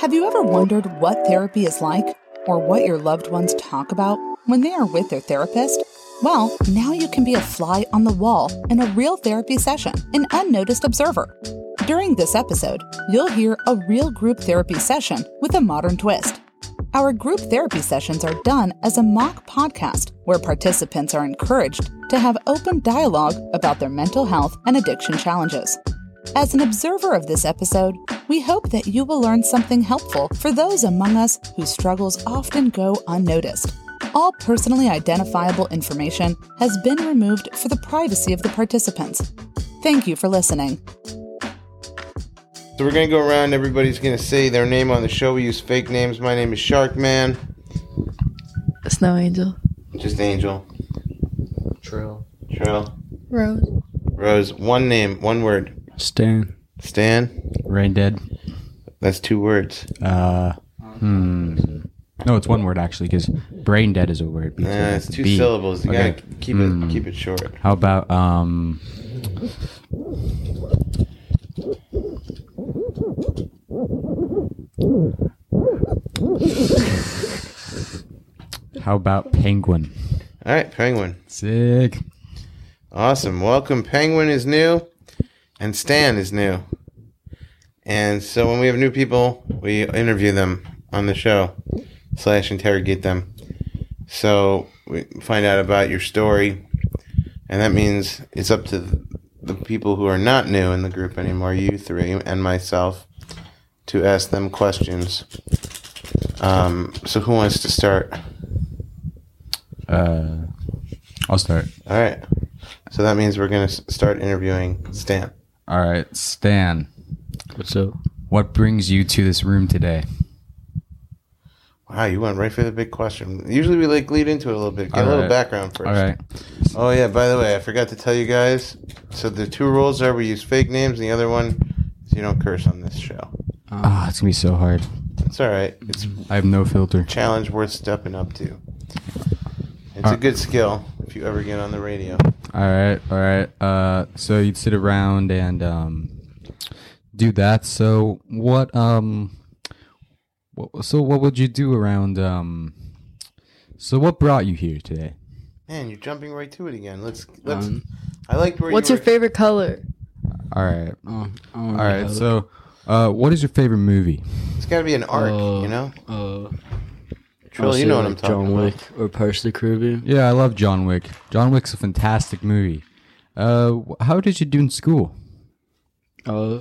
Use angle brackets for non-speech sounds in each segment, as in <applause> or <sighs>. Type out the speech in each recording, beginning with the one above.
Have you ever wondered what therapy is like or what your loved ones talk about when they are with their therapist? Well, now you can be a fly on the wall in a real therapy session, an unnoticed observer. During this episode, you'll hear a real group therapy session with a modern twist. Our group therapy sessions are done as a mock podcast where participants are encouraged to have open dialogue about their mental health and addiction challenges. As an observer of this episode, we hope that you will learn something helpful for those among us whose struggles often go unnoticed. All personally identifiable information has been removed for the privacy of the participants. Thank you for listening. So we're gonna go around. Everybody's gonna say their name on the show. We use fake names. My name is Sharkman. Snow Angel. Just Angel. Trill. Trill. Rose. Rose. One name. One word. Stan. Stan. Rain Dead. That's two words. Uh, hmm. No, it's one word actually, because brain dead is a word. Nah, it's two B. syllables. You Okay. gotta keep it keep it short. How about um? How about penguin? All right, Penguin. Sick. Awesome. Welcome. Penguin is new, and Stan is new. And so when we have new people, we interview them on the show slash interrogate them. So we find out about your story, and that means it's up to the people who are not new in the group anymore, you three and myself, to ask them questions. Um, so who wants to start? Uh, I'll start. All right. So that means we're gonna start interviewing Stan. All right, Stan. What's up? What brings you to this room today? Wow, you went right for the big question. Usually we like lead into it a little bit, get a little right. background first. All right. Oh yeah, by the way, I forgot to tell you guys. So the two rules are we use fake names, and the other one is you don't curse on this show. Ah, it's gonna be so hard. It's all right. It's I have no filter. a challenge worth stepping up to. It's a good skill if you ever get on the radio. All right, all right. Uh, so you'd sit around and um, do that. So what um, what, so what would you do around um? So what brought you here today? Man, you're jumping right to it again. Let's let's. Um, I liked where What's you your were- favorite color? All right, oh, I don't right. have- So, uh, what is your favorite movie? It's got to be an arc, Uh, you know. uh, Trill, I'll you know what I'm like talking John about. Wick or Pirates of the Caribbean. Yeah, I love John Wick. John Wick's a fantastic movie. Uh, how did you do in school? Uh,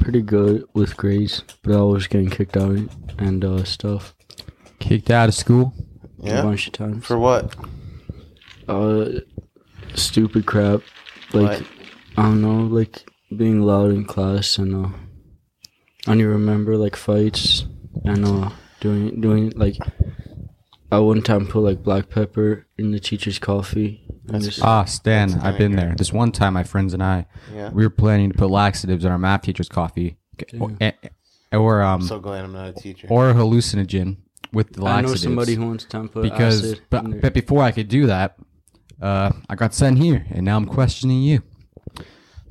pretty good with grades, but I was getting kicked out and uh, stuff Kicked out of school? Yeah. a bunch of times. For what? uh, stupid crap, like What? I don't know, like being loud in class and uh, I only remember like fights and uh, doing doing like. I one time put like black pepper in the teacher's coffee. And That's just, Ah, Stan, I've been there. This one time, my friends and I, Yeah. we were planning to put laxatives in our math teacher's coffee, or, eh, or um, I'm so glad I'm not a teacher. or a hallucinogen with the laxatives. I know somebody who wants to put because, acid in but, but before I could do that, uh, I got sent here, and now I'm questioning you.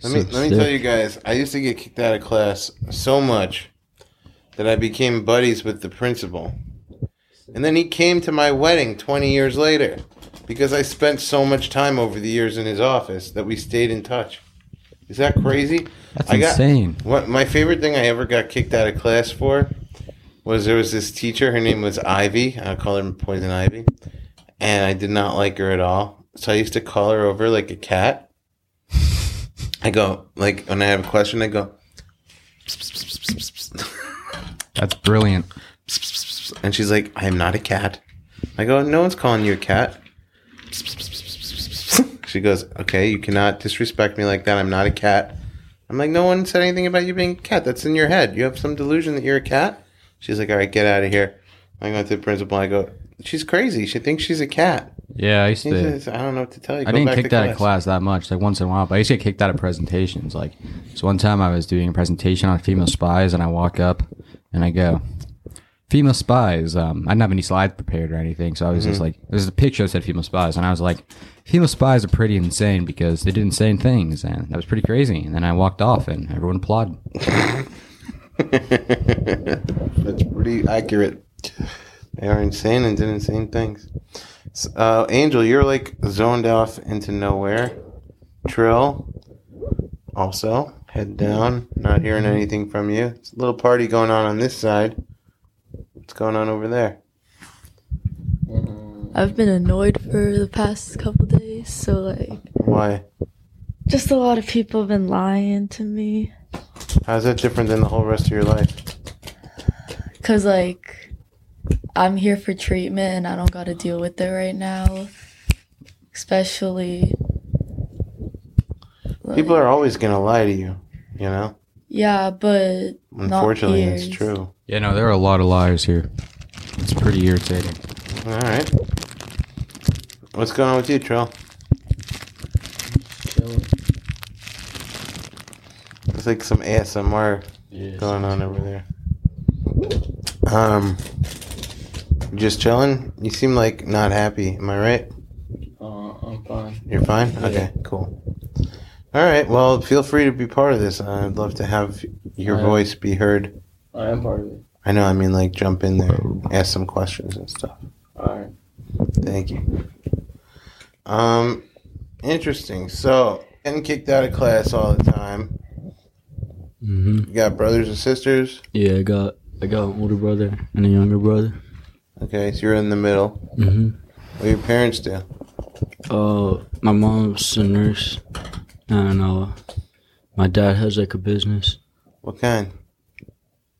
Let me So let me sick. tell you guys, I used to get kicked out of class so much that I became buddies with the principal. And then he came to my wedding 20 years later because I spent so much time over the years in his office that we stayed in touch. Is that crazy? That's I got- insane. What my favorite thing I ever got kicked out of class for was there was this teacher, her name was Ivy. I call her Poison Ivy. And I did not like her at all. So I used to call her over like a cat. I go, like, when I have a question, I go, That's brilliant. And she's like, I am not a cat. I go, no one's calling you a cat. She goes, okay, you cannot disrespect me like that. I'm not a cat. I'm like, no one said anything about you being a cat. That's in your head. You have some delusion that you're a cat. She's like, all right, get out of here. I go to the principal. I go, she's crazy. She thinks she's a cat. Yeah, I used to. says, I don't know what to tell you. I Go didn't back get to kicked out of class that much, like once in a while, but I used to get kicked out of presentations. Like, so one time I was doing a presentation on female spies, and I walk up and I go, female spies. Um, I didn't have any slides prepared or anything, so I was just like, there's a picture that said female spies, and I was like, female spies are pretty insane because they did insane things, and that was pretty crazy. And then I walked off, and everyone applauded. <laughs> That's pretty accurate. They are insane and did insane things. S- Uh, Angel, you're like zoned off into nowhere. Trill, also head down. Not hearing anything from you. It's a little party going on on this side. What's going on over there? Mm-hmm. I've been annoyed for the past couple days, so like, Why? just a lot of people have been lying to me. How's that different than the whole rest of your life? Cause like, I'm here for treatment and I don't got to deal with it right now. Especially. like- People are always gonna lie to you. You know. Yeah, but not Unfortunately, it's true. Yeah, no, there are a lot of liars here. It's pretty irritating. All right. What's going on with you, Trill? Chilling. It's like some ASMR Yeah. going on over there. Um, just chilling. You seem like not happy. Am I right? Uh, I'm fine. You're fine. Okay, cool. All right. Well, feel free to be part of this. I'd love to have your I am. voice be heard. I am part of it. I know. I mean, like jump in there, ask some questions and stuff. Alright. Thank you. Um, interesting. So, getting kicked out of class all the time. Mm-hmm. You got brothers and sisters. Yeah, I got I got an older brother and a younger brother. Okay, so you're in the middle. Mm-hmm. What do your parents do? Uh, my mom's a nurse, and know. my dad has like a business. What kind?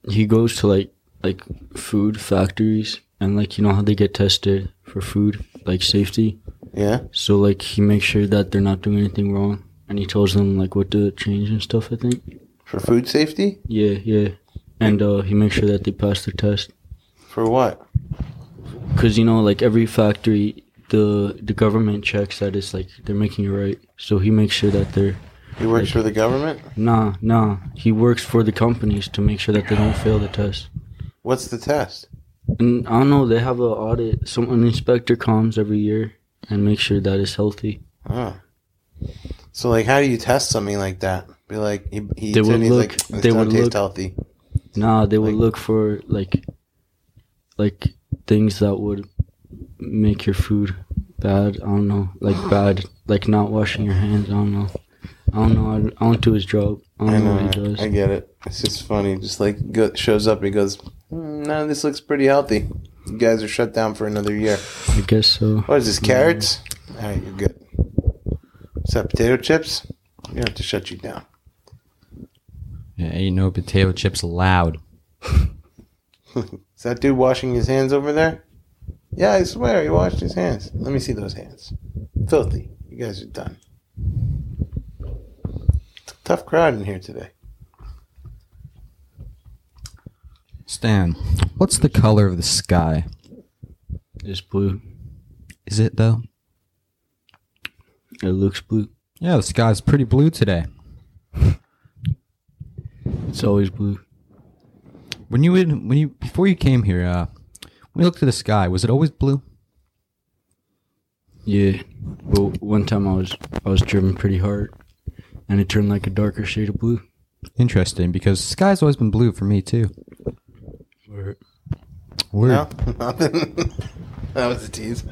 He goes to like like food factories, and like you know how they get tested for food, like safety. Yeah. So like he makes sure that they're not doing anything wrong, and he tells them like what to change and stuff. I think. For food safety? Yeah, yeah, and uh, he makes sure that they pass their test. For what? Cause you know, like every factory, the the government checks that it's like they're making it right. So he makes sure that they're He works for the government? nah, nah. He works for the companies to make sure that they don't fail the test. What's the test? And I don't know, they have an audit. Some an inspector comes every year and makes sure that it's healthy. Oh. So, like, how do you test something like that? Be like, he, he They would it and he's look- like, they would taste look- healthy. Nah, they would look for like like things that would make your food bad. I don't know, like <sighs> bad, like not washing your hands. I don't know. I don't know. I, I don't do his job. I don't I know know. what he does. I get it. It's just funny. Just like go, shows up, he goes, "Hmm, "No, this looks pretty healthy." You guys are shut down for another year. I guess so. What is this? Carrots? All right, you're good. What's that? Potato chips? We have to shut you down. Yeah, ain't no potato chips allowed. <laughs> Is that dude washing his hands over there? Yeah, I swear he washed his hands. Let me see those hands. Filthy. You guys are done. It's a tough crowd in here today. Stan, what's the color of the sky? It's blue. Is it though? It looks blue. Yeah, the sky's pretty blue today. It's always blue. When you would, when you before you came here, uh, when you looked at the sky, was it always blue? Yeah. But one time I was I was driven pretty hard, and it turned like a darker shade of blue. Interesting, because the sky's always been blue for me too. Or Word. No? Nothing? <laughs> that was a tease.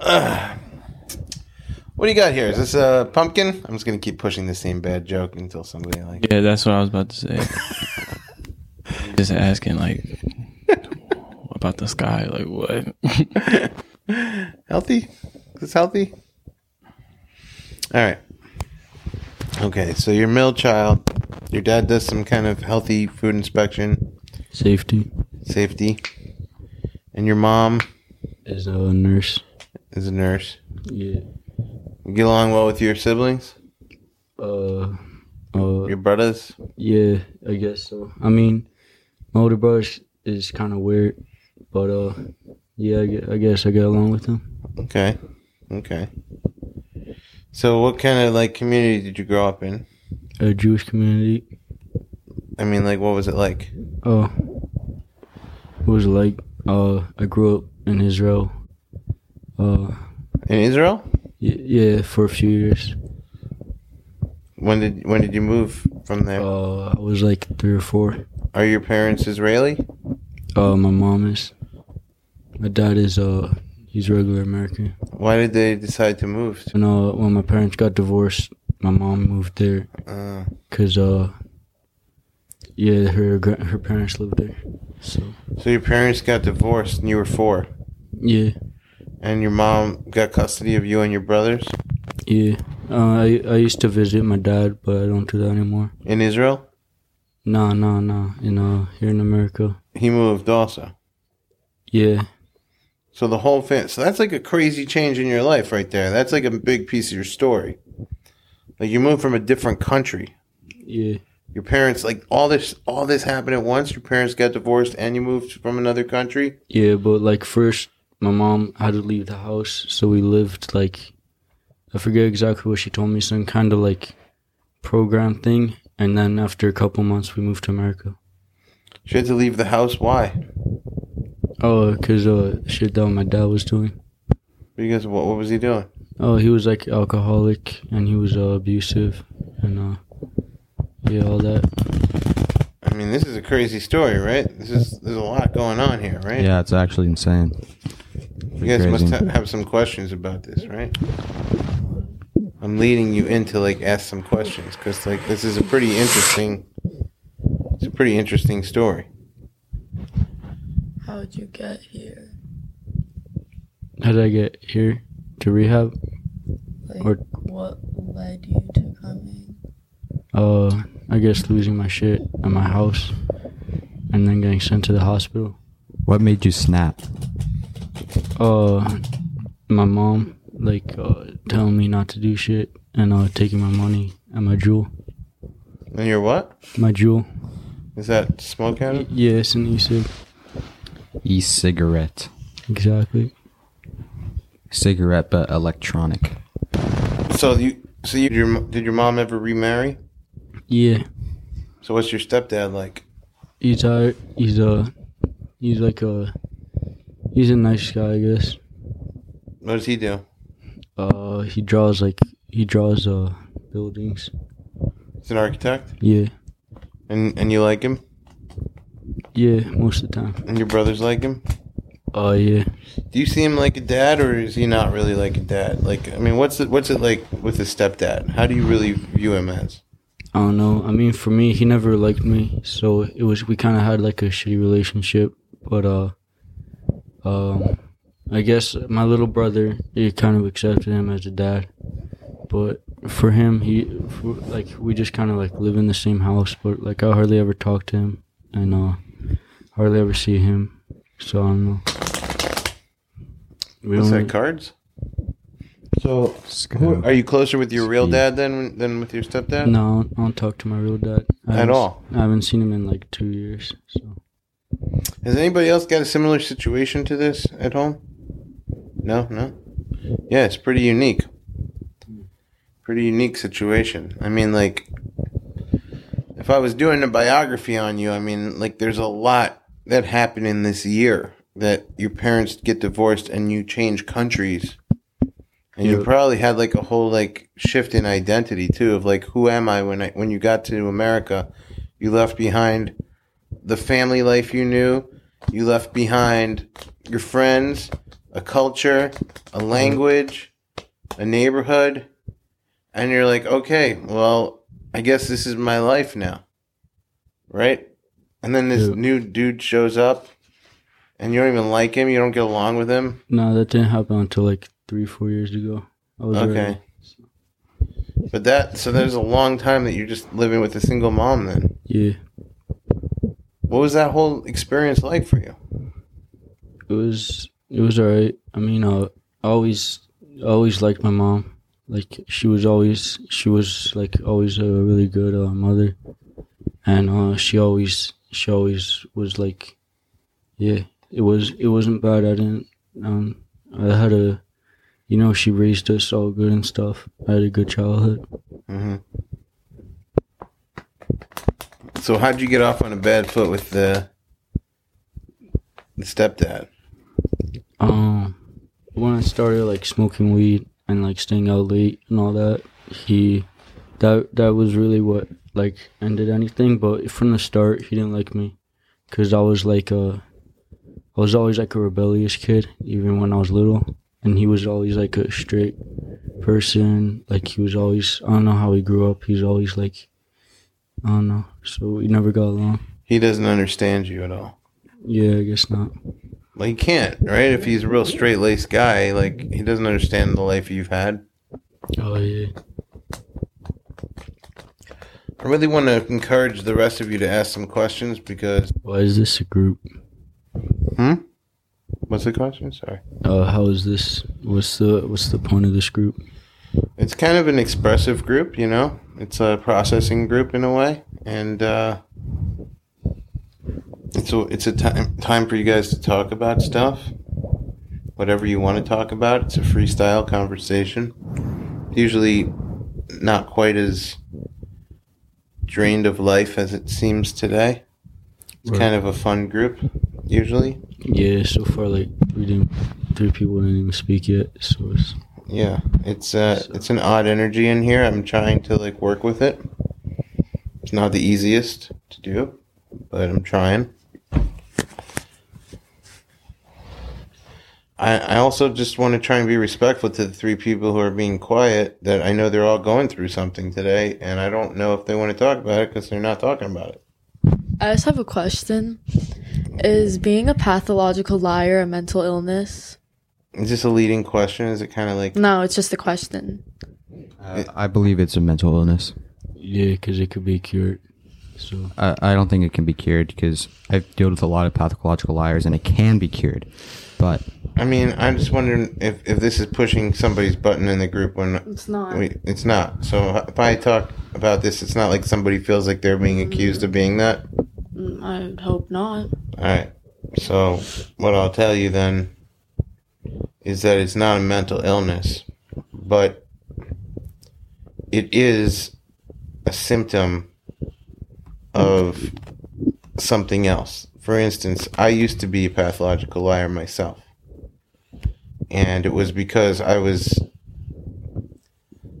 Ugh. <sighs> what do you got here? Is this a pumpkin? I'm just going to keep pushing the same bad joke until somebody like Yeah, that's what I was about to say. <laughs> Just asking, like, about the sky, like, what? <laughs> Healthy? Is this healthy? All right. Okay, so your middle child, your dad does some kind of healthy food inspection, safety safety, and your mom is a nurse. is a nurse. Yeah. You get along well with your siblings, Uh. Uh. your brothers. Yeah, I guess so. I mean, my older brother is kind of weird, but uh, yeah, I I guess I get along with them. Okay, okay. So, what kind of like community did you grow up in? A Jewish community. I mean, like, what was it like? Oh, what was like? Uh, I grew up in Israel. Uh, In Israel? y- yeah, for a few years. When did when did you move from there? Uh, I was like three or four. Are your parents Israeli? Uh, my mom is. My dad is uh, he's regular American. Why did they decide to move? To, uh, when my parents got divorced, my mom moved there uh, because uh, yeah, her her parents lived there. So so your parents got divorced and you were four, yeah, and your mom got custody of you and your brothers yeah. Uh, I I used to visit my dad, but I don't do that anymore. in Israel. No, no, no. In uh, here in America. He moved also. Yeah, So the whole thing. So that's like a crazy change in your life right there. That's like a big piece of your story. Like you moved from a different country. yeah, Your parents like all this all this happened at once. Your parents got divorced and you moved from another country. yeah. But like first, my mom had to leave the house, so we lived like I forget exactly what she told me, some kind of like program thing. And then after a couple months, we moved to America. She had to leave the house. Why? Oh, cause uh, shit that my dad was doing. Because what what was he doing? Oh, he was like alcoholic and he was uh, abusive and uh, yeah, all that. I mean, this is a crazy story, right? This is there's a lot going on here, right? Yeah, it's actually insane. You guys must Crazy. ha- have some questions about this, right? I'm leading you in to like ask some questions because like this is a pretty interesting. It's a pretty interesting story. How'd you get here? How did I get here to rehab? Like, Or- what led you to coming? Uh, I guess losing my shit at my house and then getting sent to the hospital. What made you snap? Uh, my mom like uh, telling me not to do shit and uh, taking my money and my Juul. And you're what? My Juul. Is that smoke Y- out? yeah, it's an e-cig. E-cigarette. Exactly. Cigarette, but electronic. So you, so you, your, did your mom ever remarry? Yeah. So what's your stepdad like? He's uh, he's uh, he's like a, he's a nice guy, I guess. What does he do? Uh, he draws like he draws uh buildings. He's an architect, Yeah, and and you like him, yeah, most of the time. and your brothers like him. Oh yeah. Do you see him like a dad, or is he not really like a dad? Like, I mean, what's it what's it like with a stepdad? How do you really view him as? I don't know. I mean, for me, he never liked me, so it was we kind of had like a shitty relationship. But uh, um, I guess my little brother, he kind of accepted him as a dad. But for him, he for, like we just kind of like live in the same house, but like I hardly ever talk to him, and uh, hardly ever see him. So I don't know. We What's only- that? Cards. So, who, are you closer with your real dad than than with your stepdad? No, I don't talk to my real dad I At all? I haven't seen him in like two years. So. Has anybody else got a similar situation to this at home? No, no. Yeah, it's pretty unique. Pretty unique situation. I mean, like, if I was doing a biography on you, I mean, like, there's a lot that happened in this year that your parents get divorced and you change countries. And you probably had like a whole like shift in identity too of like who am I when I when you got to America, you left behind the family life you knew, you left behind your friends, a culture, a mm-hmm. language, a neighborhood, and you're like, okay, well, I guess this is my life now. Right? And then this new dude shows up and you don't even like him, you don't get along with him. No, that didn't happen until like three, four years ago. I was Okay. But that so there's a long time that you're just living with a single mom then. yeah, What was that whole experience like for you? it was it was alright. I mean, I always always liked my mom. Like she was always she was like always a really good uh, mother, and uh, she always she always was like, yeah, it was it wasn't bad. I didn't um I had a, you know, she raised us all good and stuff. I had a good childhood. hmm So how'd you get off on a bad foot with the the stepdad? Um, when I started like smoking weed and like staying out late and all that, he, that that was really what like ended anything, but from the start he didn't like me because I was like a, I was always like a rebellious kid, even when I was little, and he was always like a straight person. Like he was always, I don't know how he grew up. He's always like, I don't know. So we never got along. He doesn't understand you at all. Yeah, I guess not. Well, he can't, right? If he's a real straight laced guy, like he doesn't understand the life you've had. Oh yeah. I really want to encourage the rest of you to ask some questions because Why is this a group? Hmm. What's the question? Sorry. Uh, how is this? What's the what's the point of this group? It's kind of an expressive group, you know. It's a processing group in a way, and uh, it's a it's a time time for you guys to talk about stuff, whatever you want to talk about. It's a freestyle conversation. Usually, not quite as drained of life as it seems today. It's Right. kind of a fun group, usually. Yeah, so far like we didn't, three people didn't even speak yet. So it's Yeah, it's uh, it's an odd energy in here. I'm trying to like work with it. It's not the easiest to do, but I'm trying. I I also just want to try and be respectful to the three people who are being quiet. That I know they're all going through something today, and I don't know if they want to talk about it because they're not talking about it. I just have a question. Is being a pathological liar a mental illness? Is this a leading question? Is it kind of like No, it's just a question. Uh, I believe it's a mental illness. yeah, because it could be cured. So I, I don't think it can be cured because I've dealt with a lot of pathological liars and it can be cured. But I mean, I'm just wondering if, if this is pushing somebody's button in the group when It's not. we, it's not. So if I talk about this, it's not like somebody feels like they're being accused of being that. Mm, I would hope not. All right. So what I'll tell you then is that it's not a mental illness, but it is a symptom of something else. For instance, I used to be a pathological liar myself. And it was because I was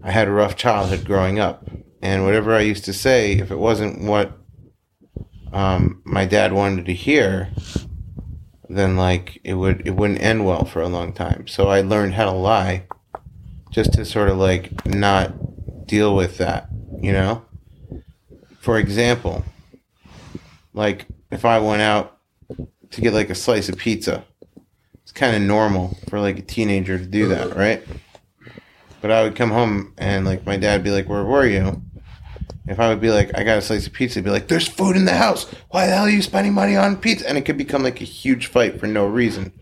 I had a rough childhood growing up. And whatever I used to say, if it wasn't what um, my dad wanted to hear, then like it would it wouldn't end well for a long time. So I learned how to lie, just to sort of like not deal with that, you know. For example, like if I went out to get like a slice of pizza, it's kind of normal for like a teenager to do that, right? But I would come home and like my dad would be like, "Where were you?" If I would be like, I got a slice of pizza, he'd be like, there's food in the house. Why the hell are you spending money on pizza? And it could become like a huge fight for no reason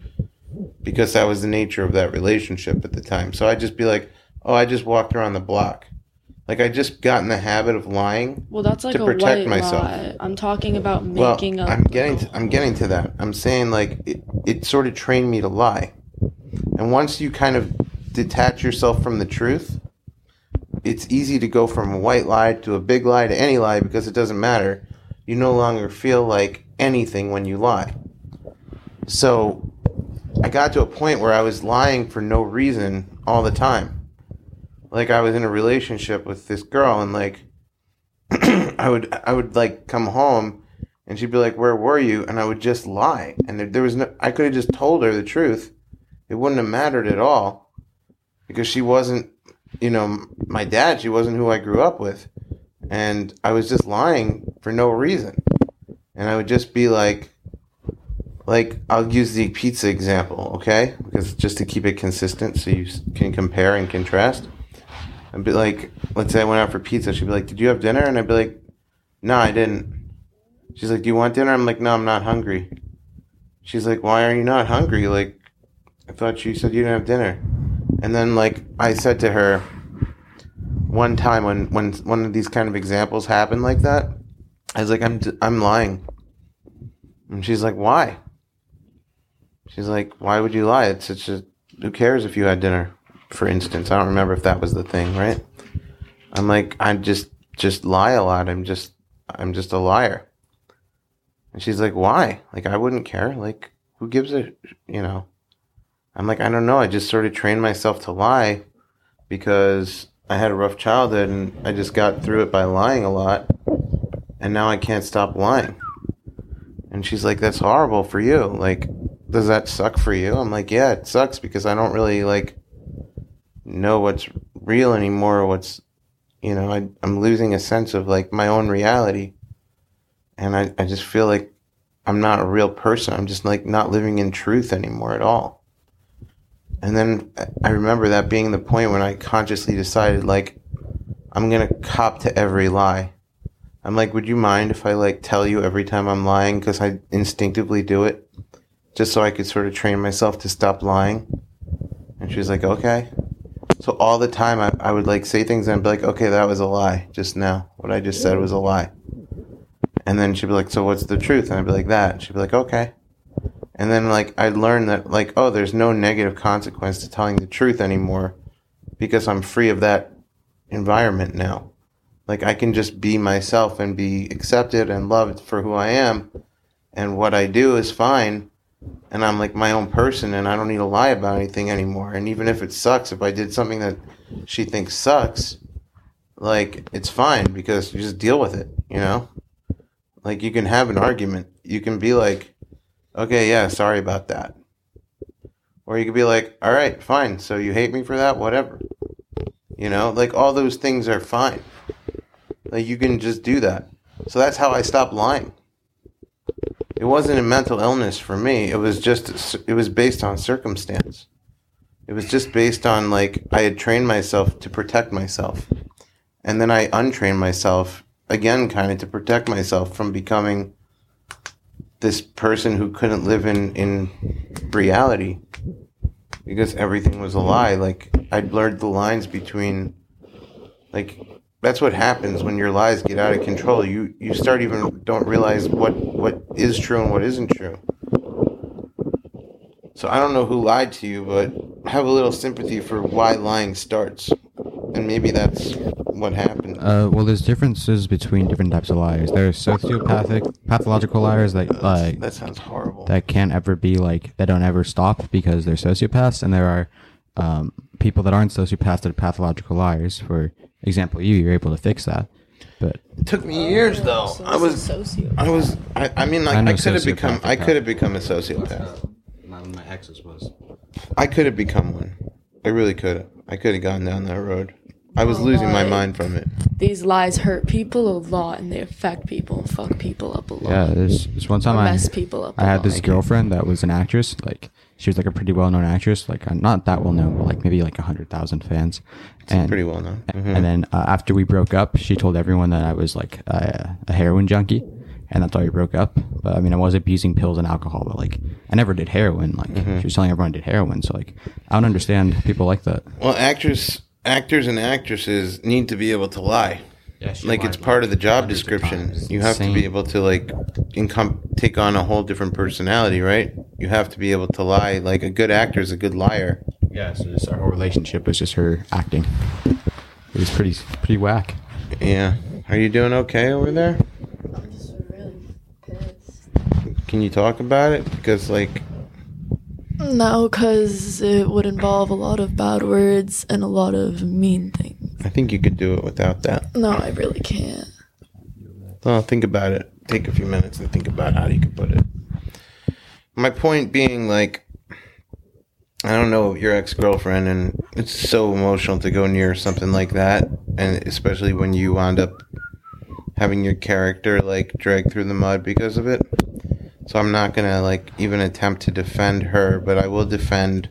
because that was the nature of that relationship at the time. So I'd just be like, oh, I just walked around the block. Like I just got in the habit of lying. Well, that's like To a protect white myself. lie. I'm talking about Well, making up. I'm getting to, I'm getting to that. I'm saying like it, it sort of trained me to lie. And once you kind of detach yourself from the truth, it's easy to go from a white lie to a big lie to any lie because it doesn't matter. You no longer feel like anything when you lie. So I got to a point where I was lying for no reason all the time. Like I was in a relationship with this girl and like <clears throat> I would I would like come home and she'd be like, "Where were you?" and I would just lie. And there, there was no I could have just told her the truth. It wouldn't have mattered at all because she wasn't, you know, my dad, she wasn't who I grew up with. And I was just lying for no reason. And I would just be like like I'll use the pizza example, okay? Because just to keep it consistent so you can compare and contrast. I'd be like, let's say I went out for pizza. She'd be like, "Did you have dinner?" And I'd be like, "No, I didn't." She's like, "Do you want dinner?" I'm like, "No, I'm not hungry." She's like, "Why are you not hungry?" Like, I thought you said you didn't have dinner. And then like I said to her one time when when one of these kind of examples happened like that, I was like, "I'm I'm lying." And she's like, "Why?" She's like, "Why would you lie? It's such a who cares if you had dinner?" For instance, I don't remember if that was the thing, right? I'm like, I just just lie a lot. I'm just I'm just a liar. And she's like, "Why?" Like I wouldn't care. Like who gives a, you know? I'm like, I don't know. I just sort of trained myself to lie because I had a rough childhood and I just got through it by lying a lot. and now I can't stop lying. And she's like, that's horrible for you. Like, does that suck for you? I'm like, yeah, it sucks because I don't really like know what's real anymore. What's, you know, I, I'm losing a sense of like my own reality. And I, I just feel like I'm not a real person. I'm just like not living in truth anymore at all. And then I remember that being the point when I consciously decided, like, I'm to cop to every lie. I'm like, would you mind if I like tell you every time I'm lying because I instinctively do it, just so I could sort of train myself to stop lying? And she was like, okay. So all the time I, I would like say things and I'd be like, okay, that was a lie just now. What I just said was a lie. And then she'd be like, so what's the truth? And I'd be like, that. And she'd be like, okay. And then like I'd learn that like, oh, there's no negative consequence to telling the truth anymore because I'm free of that environment now. Like I can just be myself and be accepted and loved for who I am. And what I do is fine. And I'm like my own person and I don't need to lie about anything anymore. And even if it sucks, if I did something that she thinks sucks, like it's fine because you just deal with it, you know? Like you can have an argument. You can be like, okay, yeah, sorry about that. Or you could be like, all right, fine. So you hate me for that? Whatever. You know, like all those things are fine. Like you can just do that. So that's how I stopped lying. It wasn't a mental illness for me. It was just it was based on circumstance. It was just based on like I had trained myself to protect myself. And then I untrained myself again kind of to protect myself from becoming this person who couldn't live in in reality because everything was a lie. Like I blurred the lines between like that's what happens when your lies get out of control. You you start even don't realize what what is true and what isn't true. So I don't know who lied to you, but have a little sympathy for why lying starts, and maybe that's what happened. Uh, well, there's differences between different types of liars. There are sociopathic, pathological liars that like that sounds horrible. that can't ever be like that don't ever stop because they're sociopaths, and there are um, people that aren't sociopaths that are pathological liars. For example, you you're able to fix that, but It took me years though. So I was a socio. I was I, I mean like I I, could have become I could have become a sociopath. my, my exes was. I could have become one. I really could have. I could have gone down that road. I was Oh, losing my my. mind from it. These lies hurt people a lot and they affect people and fuck people up a lot. Yeah, there's, there's one time Or I mess people up. I a had lot. this girlfriend that was an actress. Like she was like a pretty well known actress. Like uh, not that well known, but like maybe like a hundred thousand fans. And Pretty well known. Mhm. and then uh, after we broke up, she told everyone that I was like a, a heroin junkie, and that's why we broke up. But I mean, I was abusing pills and alcohol, but like I never did heroin. Like Mm-hmm. she was telling everyone I did heroin, so like I don't understand people like that. Well, actors, actors, and actresses need to be able to lie. Like it's part of the job description. You have to be able to like income take on a whole different personality, right? You have to be able to lie. Like a good actor is a good liar. Yeah, so just our whole relationship was just her acting. It was pretty pretty whack. Yeah. Are you doing okay over there? I'm just really pissed. Can you talk about it? Because like No, because it would involve a lot of bad words and a lot of mean things. I think you could do it without that. No, I really can't. Well, think about it. Take a few minutes and think about how you could put it. My point being, like, I don't know your ex girlfriend, and it's so emotional to go near something like that, and especially when you wound up having your character like dragged through the mud because of it. So I'm not gonna like even attempt to defend her, but I will defend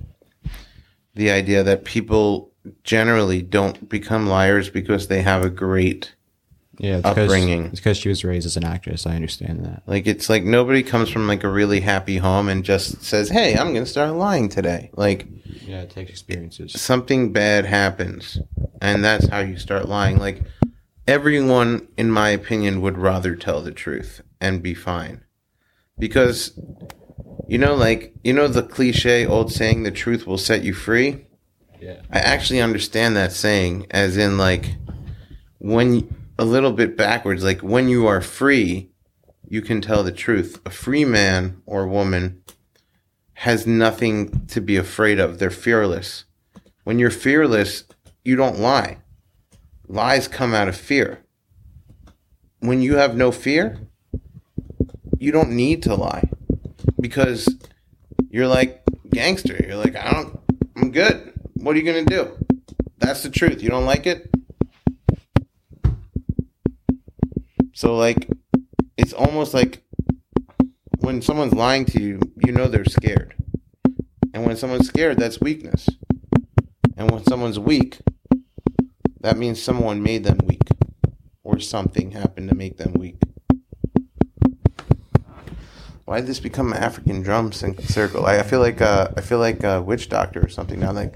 the idea that people generally don't become liars because they have a great Yeah, it's Upbringing. It's because she was raised as an actress. I understand that. Like it's like nobody comes from like a really happy home and just says, "Hey, I'm going to start lying today." Like Yeah, it takes experiences. something bad happens and that's how you start lying. Like everyone in my opinion would rather tell the truth and be fine. Because you know like you know the cliche old saying the truth will set you free? I actually understand that saying as in like when a little bit backwards like when you are free you can tell the truth. A free man or woman has nothing to be afraid of. They're fearless. When you're fearless, you don't lie. Lies come out of fear. when you have no fear, you don't need to lie because you're like gangster. You're like, I don't, I'm good. What are you gonna do? That's the truth. You don't like it? So, like, it's almost like when someone's lying to you, you know they're scared. And when someone's scared, that's weakness. And when someone's weak, that means someone made them weak or something happened to make them weak. Why did this become an African drum circle? I, feel like uh, I feel like a witch doctor or something now. Like,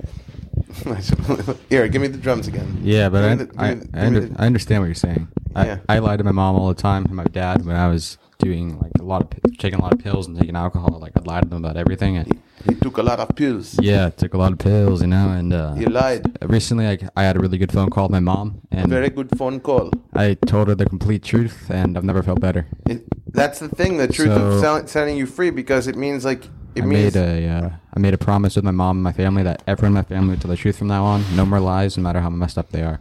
<laughs> here, give me the drums again. Yeah, but I, the- I, the- I, under, I understand what you're saying. Yeah. I, I lied to my mom all the time and my dad when I was doing like a lot of taking a lot of pills and taking alcohol. Like I lied to them about everything. And You took a lot of pills. yeah, took a lot of pills, you know. And uh, You lied. recently, I, I had a really good phone call with my mom, and Very good phone call. I told her the complete truth, and I've never felt better. It, that's the thing, the truth of So- sell, setting you free, because it means like it I means made a uh, I made a promise with my mom and my family that everyone in my family would tell the truth from now on. No more lies, no matter how messed up they are.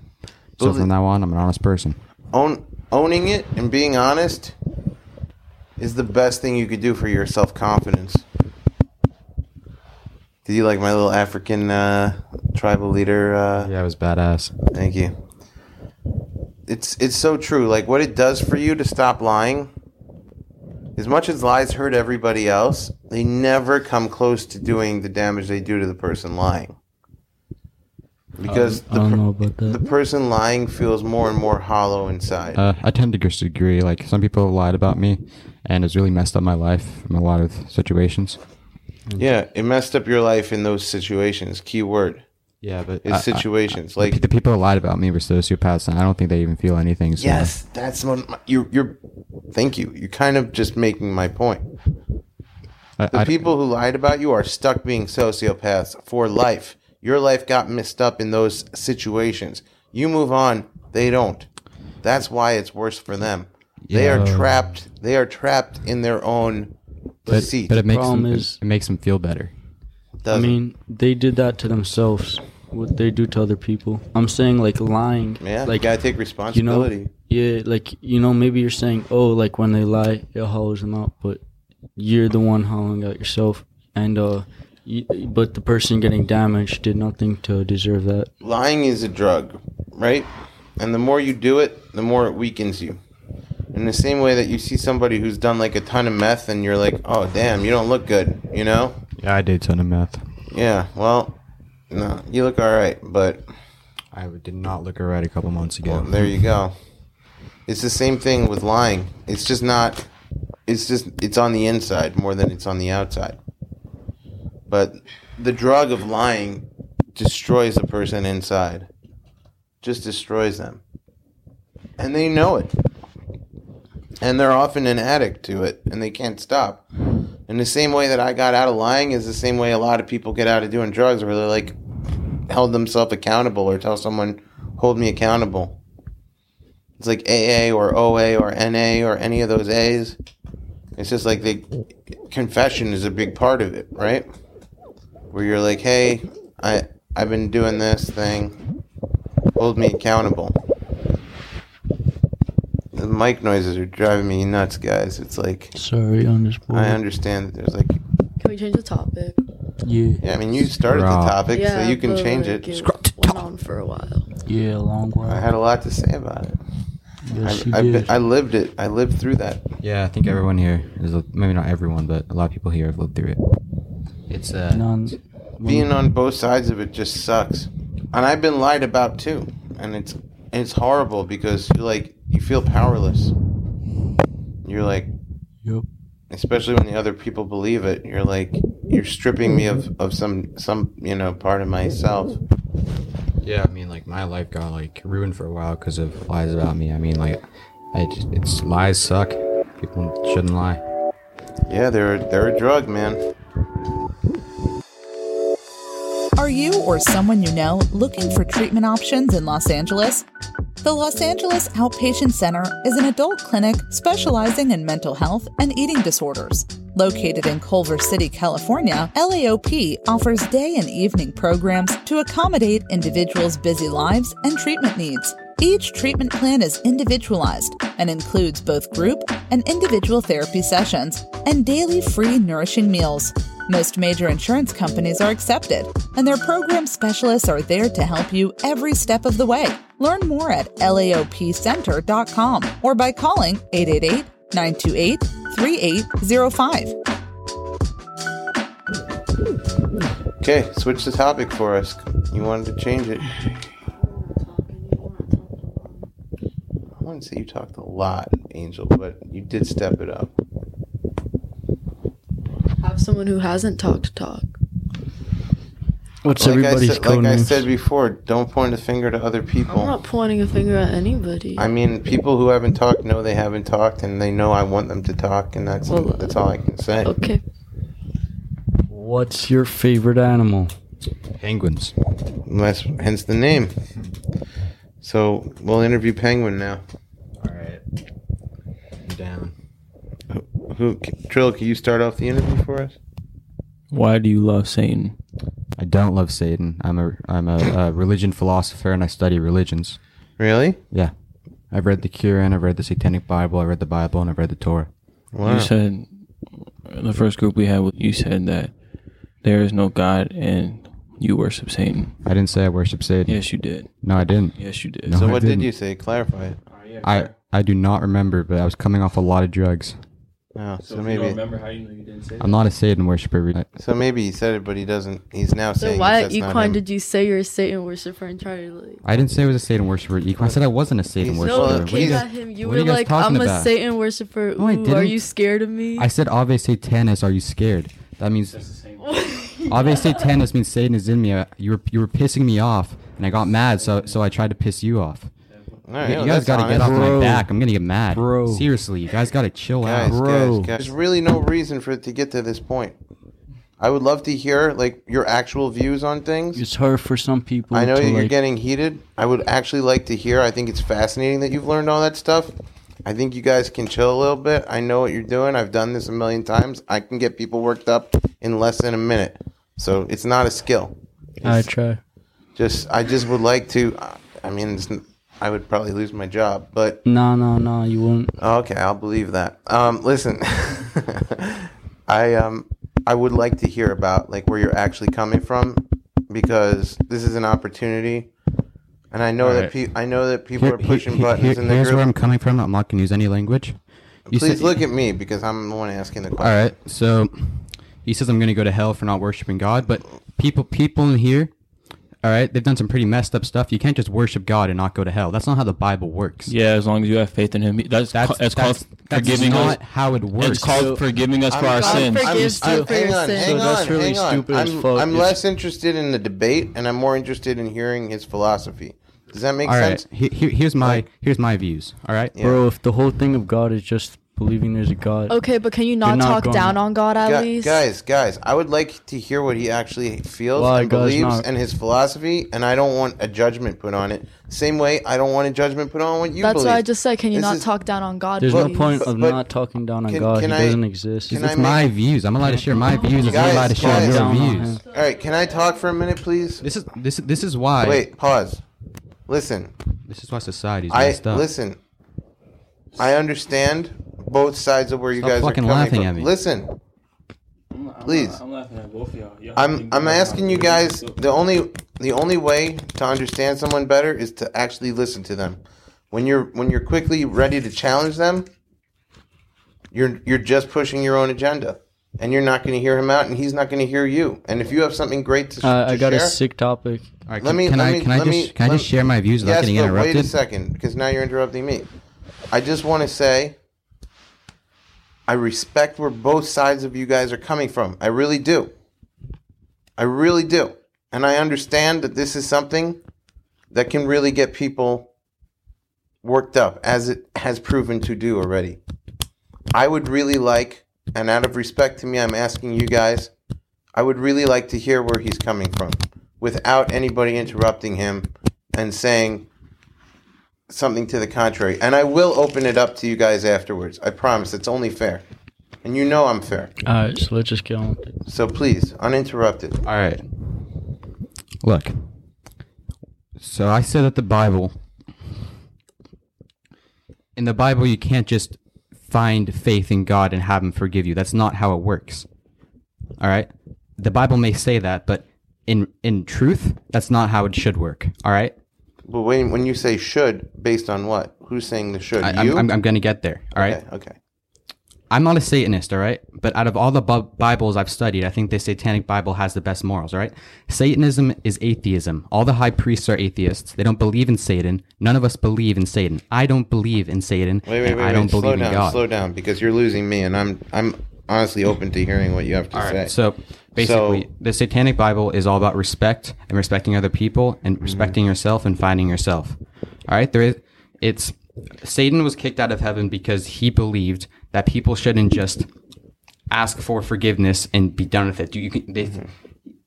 So from now on, I'm an honest person. own owning it and being honest is the best thing you could do for your self confidence. Did you like my little African uh, tribal leader? Uh, Yeah, it was badass. Thank you. It's it's so true. Like what it does for you to stop lying. As much as lies hurt everybody else, they never come close to doing the damage they do to the person lying. Because I the, per- about that. the person lying feels more and more hollow inside. Uh, I tend to disagree. Like some people have lied about me, and it's really messed up my life from a lot of situations. yeah, it messed up your life in those situations. Key word Yeah, but is I- I- situations. I- like the people who lied about me were sociopaths, and I don't think they even feel anything. So Yes, that's what my- you're. You're. Thank you. You're kind of just making my point. I, The I- people who lied about you are stuck being sociopaths for life. Your life got messed up in those situations. You move on, they don't. That's why it's worse for them. They are trapped. They are trapped in their own but, deceit. but it makes them, is- it makes them feel better. I Doesn't- mean, they did that to themselves. What they do to other people. I'm saying like lying. yeah, Like you gotta take you know. responsibility. Yeah, like you know, maybe you're saying, oh, like when they lie, it hollows them out, but you're the one hollowing out yourself, and uh, you, but the person getting damaged did nothing to deserve that. lying is a drug, right? And the more you do it, the more it weakens you. In the same way that you see somebody who's done like a ton of meth and you're like, oh, damn, you don't look good, you know? Yeah, I did a ton of meth. Yeah, well, no, you look all right, but I did not look alright a couple months ago. well, there you go. It's the same thing with lying. It's just not, it's just, it's on the inside more than it's on the outside. But the drug of lying destroys a person inside, just destroys them. And they know it. And they're often an addict to it, and they can't stop. In the same way that I got out of lying is the same way a lot of people get out of doing drugs, where they're like held themselves accountable or tell someone, hold me accountable. It's like AA or OA or NA or any of those A's. It's just like the confession is a big part of it, right? Where you're like, hey, I I've been doing this thing. Hold me accountable. The mic noises are driving me nuts, guys. It's like Sorry, on this board. I understand that there's like Can we change the topic? Yeah, yeah, I mean you started the Right. topic, so you can but, change like, it. went on for a while. yeah, a long while. I had a lot to say about it. yes, I've, I've did. been, I lived it. I lived through that. Yeah, I think everyone here is maybe not everyone, but a lot of people here have lived through it. It's uh, None. Being on both sides of it just sucks. And I've been lied about too. And it's it's horrible because like you feel powerless. You're like Yep. especially when the other people believe it, you're like you're stripping me of, of some some, you know, part of myself. yeah. I mean, like my life got like ruined for a while because of lies about me. I mean, like, I just it's lies suck. People shouldn't lie. Yeah, they're they're a drug, man. Are you or someone you know looking for treatment options in Los Angeles? The Los Angeles Outpatient Center is an adult clinic specializing in mental health and eating disorders. Located in Culver City, California, LAOP offers day and evening programs to accommodate individuals' busy lives and treatment needs. Each treatment plan is individualized and includes both group and individual therapy sessions and daily free nourishing meals. Most major insurance companies are accepted, and their program specialists are there to help you every step of the way. Learn more at laopcenter.com or by calling 888 928 3805. Okay, switch the topic for us. You wanted to change it. I wouldn't say you talked a lot, Angel, but you did step it up. Have someone who hasn't talked talk. What's Like I, everybody's said, code like I said before, don't point a finger to other people. I'm not pointing a finger at anybody. I mean, people who haven't talked know they haven't talked, and they know I want them to talk, and that's Well, that's all I can say. okay. What's your favorite animal? Penguins. That's hence the name. So we'll interview Penguin now. All right. I'm down. Who, Trill? Can you start off the interview for us? Why do you love Satan? I don't love Satan. I'm a I'm a, uh religion philosopher and I study religions. Really? Yeah. I've read the Quran, I've read the Satanic Bible, I read the Bible, and I've read the Torah. Wow. You said the first group we had. You said that there is no God and you worship Satan. I didn't say I worship Satan. Yes, you did. No, I didn't. Yes, you did. No. so I what did didn't. you say? Clarify it. I I do not remember, but I was coming off a lot of drugs. Oh, so, maybe how you know you didn't say I'm not a Satan worshiper. so maybe he said it, but he doesn't. He's now So saying why that's at not him. did you say you're a Satan worshiper and try to like? I didn't say I was a Satan worshiper. I said I wasn't a Satan He's- worshiper. No, Well, you What came you guys- at him. You what were are you guys like, "I'm a? Satan worshiper." No, I are didn't. Are you scared of me? I said Ave Satanis. Are you scared? That means <laughs> Ave Satanis means Satan is in me. Uh, You were you were pissing me off, and I got mad. So so I tried to piss you off. All right, you well, guys got to get honest. off my back. I'm gonna get mad. Bro. Seriously, you guys got to chill Guys, out. Bro. guys, guys. There's really no reason for it to get to this point. I would love to hear like your actual views on things. It's hard for some people. I know to, you're like, getting heated. I would actually like to hear. I think it's fascinating that you've learned all that stuff. I think you guys can chill a little bit. I know what you're doing. I've done this a million times. I can get people worked up in less than a minute. So it's not a skill. I try. just I just would like to. I mean, it's, n- I would probably lose my job, but No, no, no. You wouldn't. Okay, I'll believe that. Um, listen, <laughs> I um, I would like to hear about like where you're actually coming from because this is an opportunity, and I know that Alright. pe- I know that people are pushing here- buttons here- in the here's group. where I'm coming from. I'm not gonna use any language. You Please said- look at me because I'm the one asking the question. All right. So he says I'm going to go to hell for not worshiping God, but people people in here, all right, they've done some pretty messed up stuff. You can't just worship God and not go to hell. That's not how the Bible works. Yeah, as long as you have faith in Him. That's That's ca- it's that's, called that's forgiving not us. how it works. It's called forgiving us for I'm- our God sins. forgives I'm- you for hang your on, sins. hang So that's really hang on. stupid I'm, fuck I'm if- less interested in the debate, and I'm more interested in hearing his philosophy. Does that make all right. sense? He, he- here's my Like- here's my views. All right. Yeah. Bro, if the whole thing of God is just believing there's a God, Okay, but can you not, not talk going- down on God at Gu- least? Guys, guys, I would like to hear what he actually feels Why, and guys, believes not- and his philosophy, and I don't want a judgment put on it. Same way, I don't want a judgment put on what you believe. That's believe. why I just said, can you This not is- talk down on God? there's But- no point but- of but not talking down on can- God. can he I- doesn't exist. can it's I my views. I'm allowed to share my views, Guys, you're allowed to share guys. your Down on views. him. All right, can I talk for a minute, please? This is this is this is why. Wait, pause. Listen, This is why society's I messed up. listen. I understand both sides of where you Stop guys are fucking coming laughing from. at me. Listen, Please. I'm laughing at both of y'all. Y'all I'm I'm asking you guys the only the only way to understand someone better is to actually listen to them. When you're when you're quickly ready to challenge them, you're you're just pushing your own agenda, and you're not going to hear him out, and he's not going to hear you. And if you have something great to, Uh, to I got share, a sick topic. All right, Let can, me- can let I me- can I let just me- can I let- just share my views without yes, getting but interrupted? wait a second, because now you're interrupting me. I just want to say, I respect where both sides of you guys are coming from. I really do. I really do. And I understand that this is something that can really get people worked up, as it has proven to do already. I would really like, and out of respect to me, I'm asking you guys, I would really like to hear where he's coming from without anybody interrupting him and saying something to the contrary. And I will open it up to you guys afterwards. I promise. It's only fair. And you know I'm fair. All right, so let's just get on. So please, uninterrupted. All right. Look. So I said that the Bible in the Bible, you can't just find faith in God and have Him forgive you. That's not how it works. All right. The Bible may say that, but in in truth, that's not how it should work. All right. But when when you say should, based on what? Who's saying the should? I, you? I'm, I'm, I'm gonna get there. All right. okay. Okay. I'm not a Satanist, all right? But out of all the bu- Bibles I've studied, I think the Satanic Bible has the best morals, all right? Satanism is atheism. All the high priests are atheists. They don't believe in Satan. None of us believe in Satan. I don't believe in Satan. Wait, wait, wait, I don't slow believe down, in God. slow down, because you're losing me, and I'm I'm honestly open to hearing what you have to All say. right. So basically, So- the Satanic Bible is all about respect and respecting other people Mm-hmm. and respecting yourself and finding yourself. All right. There is. It's Satan was kicked out of heaven because he believed that people shouldn't just ask for forgiveness and be done with it. You, you can, they, Mm-hmm.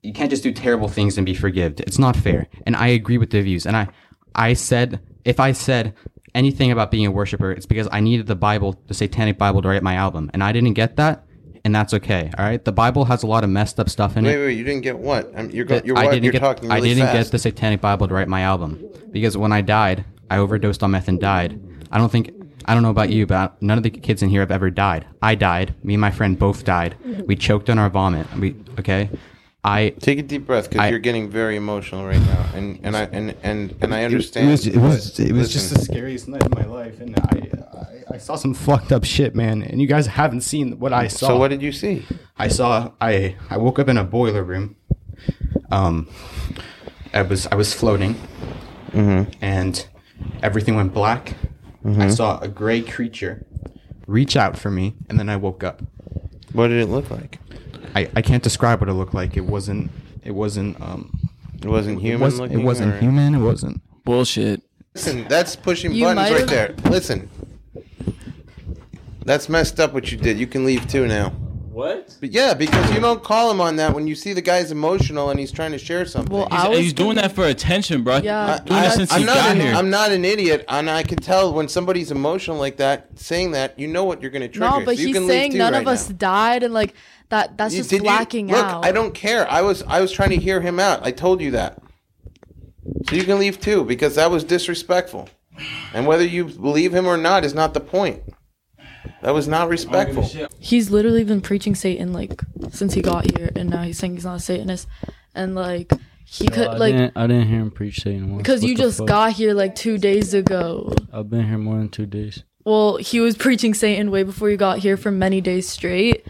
you can't just do terrible things and be forgiven. It's not fair. And I agree with the views. And I, I said, if I said anything about being a worshiper, it's because I needed the Bible, the Satanic Bible, to write my album, and I didn't get that, and that's okay. All right. The Bible has a lot of messed up stuff in wait, it. wait, wait, you didn't get what? I'm, you're go, you're, I didn't you're get. talking I didn't fast. get the Satanic Bible to write my album because when I died, I overdosed on meth and died. I don't think. I don't know about you, but none of the kids in here have ever died. I died. Me and my friend both died. We choked on our vomit. We okay. I Take a deep breath because you're getting very emotional right now, and and I and and and I understand. It understand. was, it was, it was just the scariest night of my life, and I, I, I saw some fucked up shit, man. And you guys haven't seen what I saw. So what did you see? I saw? I, I woke up in a boiler room. Um, I was, I was floating, and everything went black. I saw a gray creature reach out for me, and then I woke up. What did it look like? I, I can't describe what it looked like. It wasn't. It wasn't. Um. It wasn't human. It, human was, it wasn't or- human. It wasn't. Bullshit. Listen, that's pushing You buttons might right there. Listen, that's messed up. What you did. You can leave too now. What? But yeah, because you don't call him on that when you see the guy's emotional and he's trying to share something. Well, He's, I was he's doing gonna- that for attention, bro. Yeah. He's doing that since am he not got an, here. I'm not an idiot, and I can tell when somebody's emotional like that, saying that, you know what you're going to trigger. No, but so you he's can saying none right of us now. died, and like that. That's You- just did you- look, out. I don't care. I was I was trying to hear him out. I told you that. So you can leave too because that was disrespectful. And whether you believe him or not is not the point. That was not respectful. He's literally been preaching Satan like since he got here, and now he's saying he's not a Satanist, and like he could I like didn't, I didn't hear him preach Satan once. because you just fuck? got here like two days ago. I've been here more than two days. Well, he was preaching Satan way before you got here for many days straight,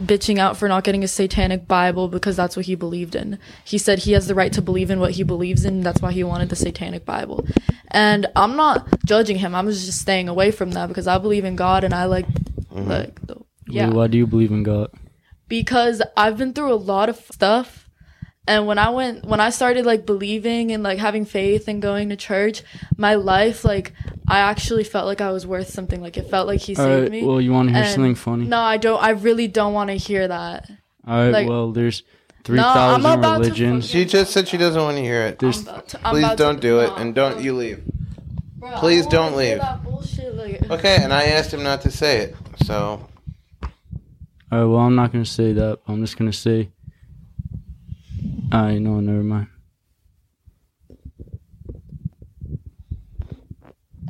bitching out for not getting a satanic Bible because that's what he believed in. He said he has the right to believe in what he believes in. That's why he wanted the satanic Bible. And I'm not judging him. I'm just staying away from that because I believe in God and I like mm-hmm. like the, yeah why do you believe in God? because I've been through a lot of stuff. And when I went, when I started like believing and like having faith and going to church, my life, like, I actually felt like I was worth something. Like, it felt like he saved Alright, me. well, you want to hear And- something funny? No, I don't. I really don't want to hear that. Alright, like- well, there's 3,000 about to religions. She just said she doesn't want to hear it. There's, I'm about to- I'm Please about don't do it no, and don't bro. you leave. Bro, I please wanna don't hear leave. that bullshit, like- <laughs> Okay, and I asked him not to say it. So Alright, well, I'm not going to say that. I'm just going to say. I know, never mind.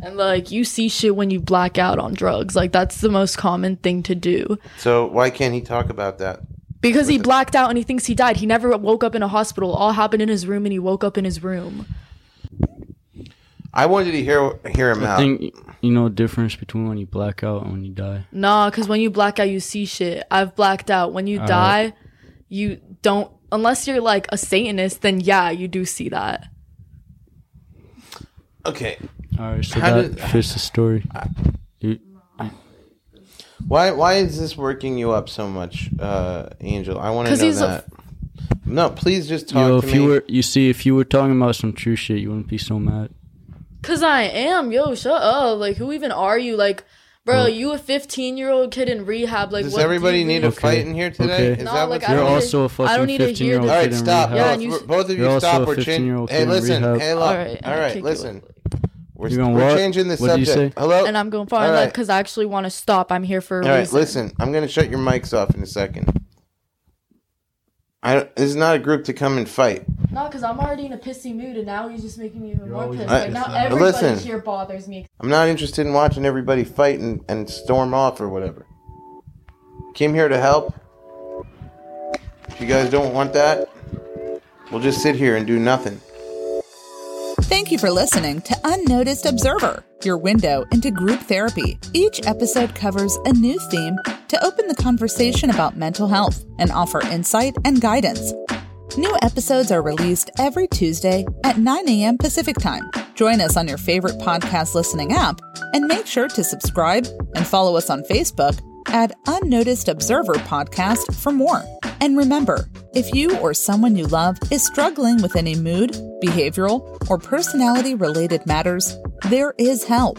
And like, you see shit when you black out on drugs. Like, that's the most common thing to do. so why can't he talk about that? Because he blacked out and he thinks he died. He never woke up in a hospital. All happened in his room and he woke up in his room. I wanted to hear hear him I out. think you know the difference between when you black out and when you die. Nah, because when you black out, you see shit. I've blacked out. When you Alright. die, you don't. Unless you're like a Satanist, then yeah, you do see that. okay, Alright, so How that did- fits the story. You, why why is this working you up so much, uh, Angel? I want to know he's a- that. no, please just talk yo, to if me. you were, you see, if you were talking about some true shit, you wouldn't be so mad. Cause I am, yo, shut up. Like, who even are you? Like, bro, you a 15 year old kid in rehab. Like, Does what do everybody you need really- a fight in here today? Okay. Is No, that like, what's I You're don't need on? to- also a I fucking don't need to hear 15 year old this. All kid right, in stop. rehab. Yeah, Both, and you- both of you You're also stop. a We're 15 changing. year old Hey, kid in listen. rehab. Hey, look. All right, All I'll right, kick you listen. We're, You gonna we're what? changing the What did you subject. say? Hello. And I'm going far All like right. because I actually want to stop. I'm here for a All right, reason. listen. I'm gonna shut your mics off in a second. I this is not a group to come and fight. No, because I'm already in a pissy mood, and now he's just making me even more always pissed. I- Like now But everybody listen. here bothers me. I'm not interested in watching everybody fight and, and storm off or whatever. Came here to help. If you guys don't want that, we'll just sit here and do nothing. Thank you for listening to Unnoticed Observer, your window into group therapy. Each episode covers a new theme to open the conversation about mental health and offer insight and guidance. New episodes are released every Tuesday at 9 a.m. Pacific Time. Join us on your favorite podcast listening app and make sure to subscribe and follow us on Facebook at Unnoticed Observer Podcast for more. And remember, if you or someone you love is struggling with any mood, behavioral, or personality related matters, there is help.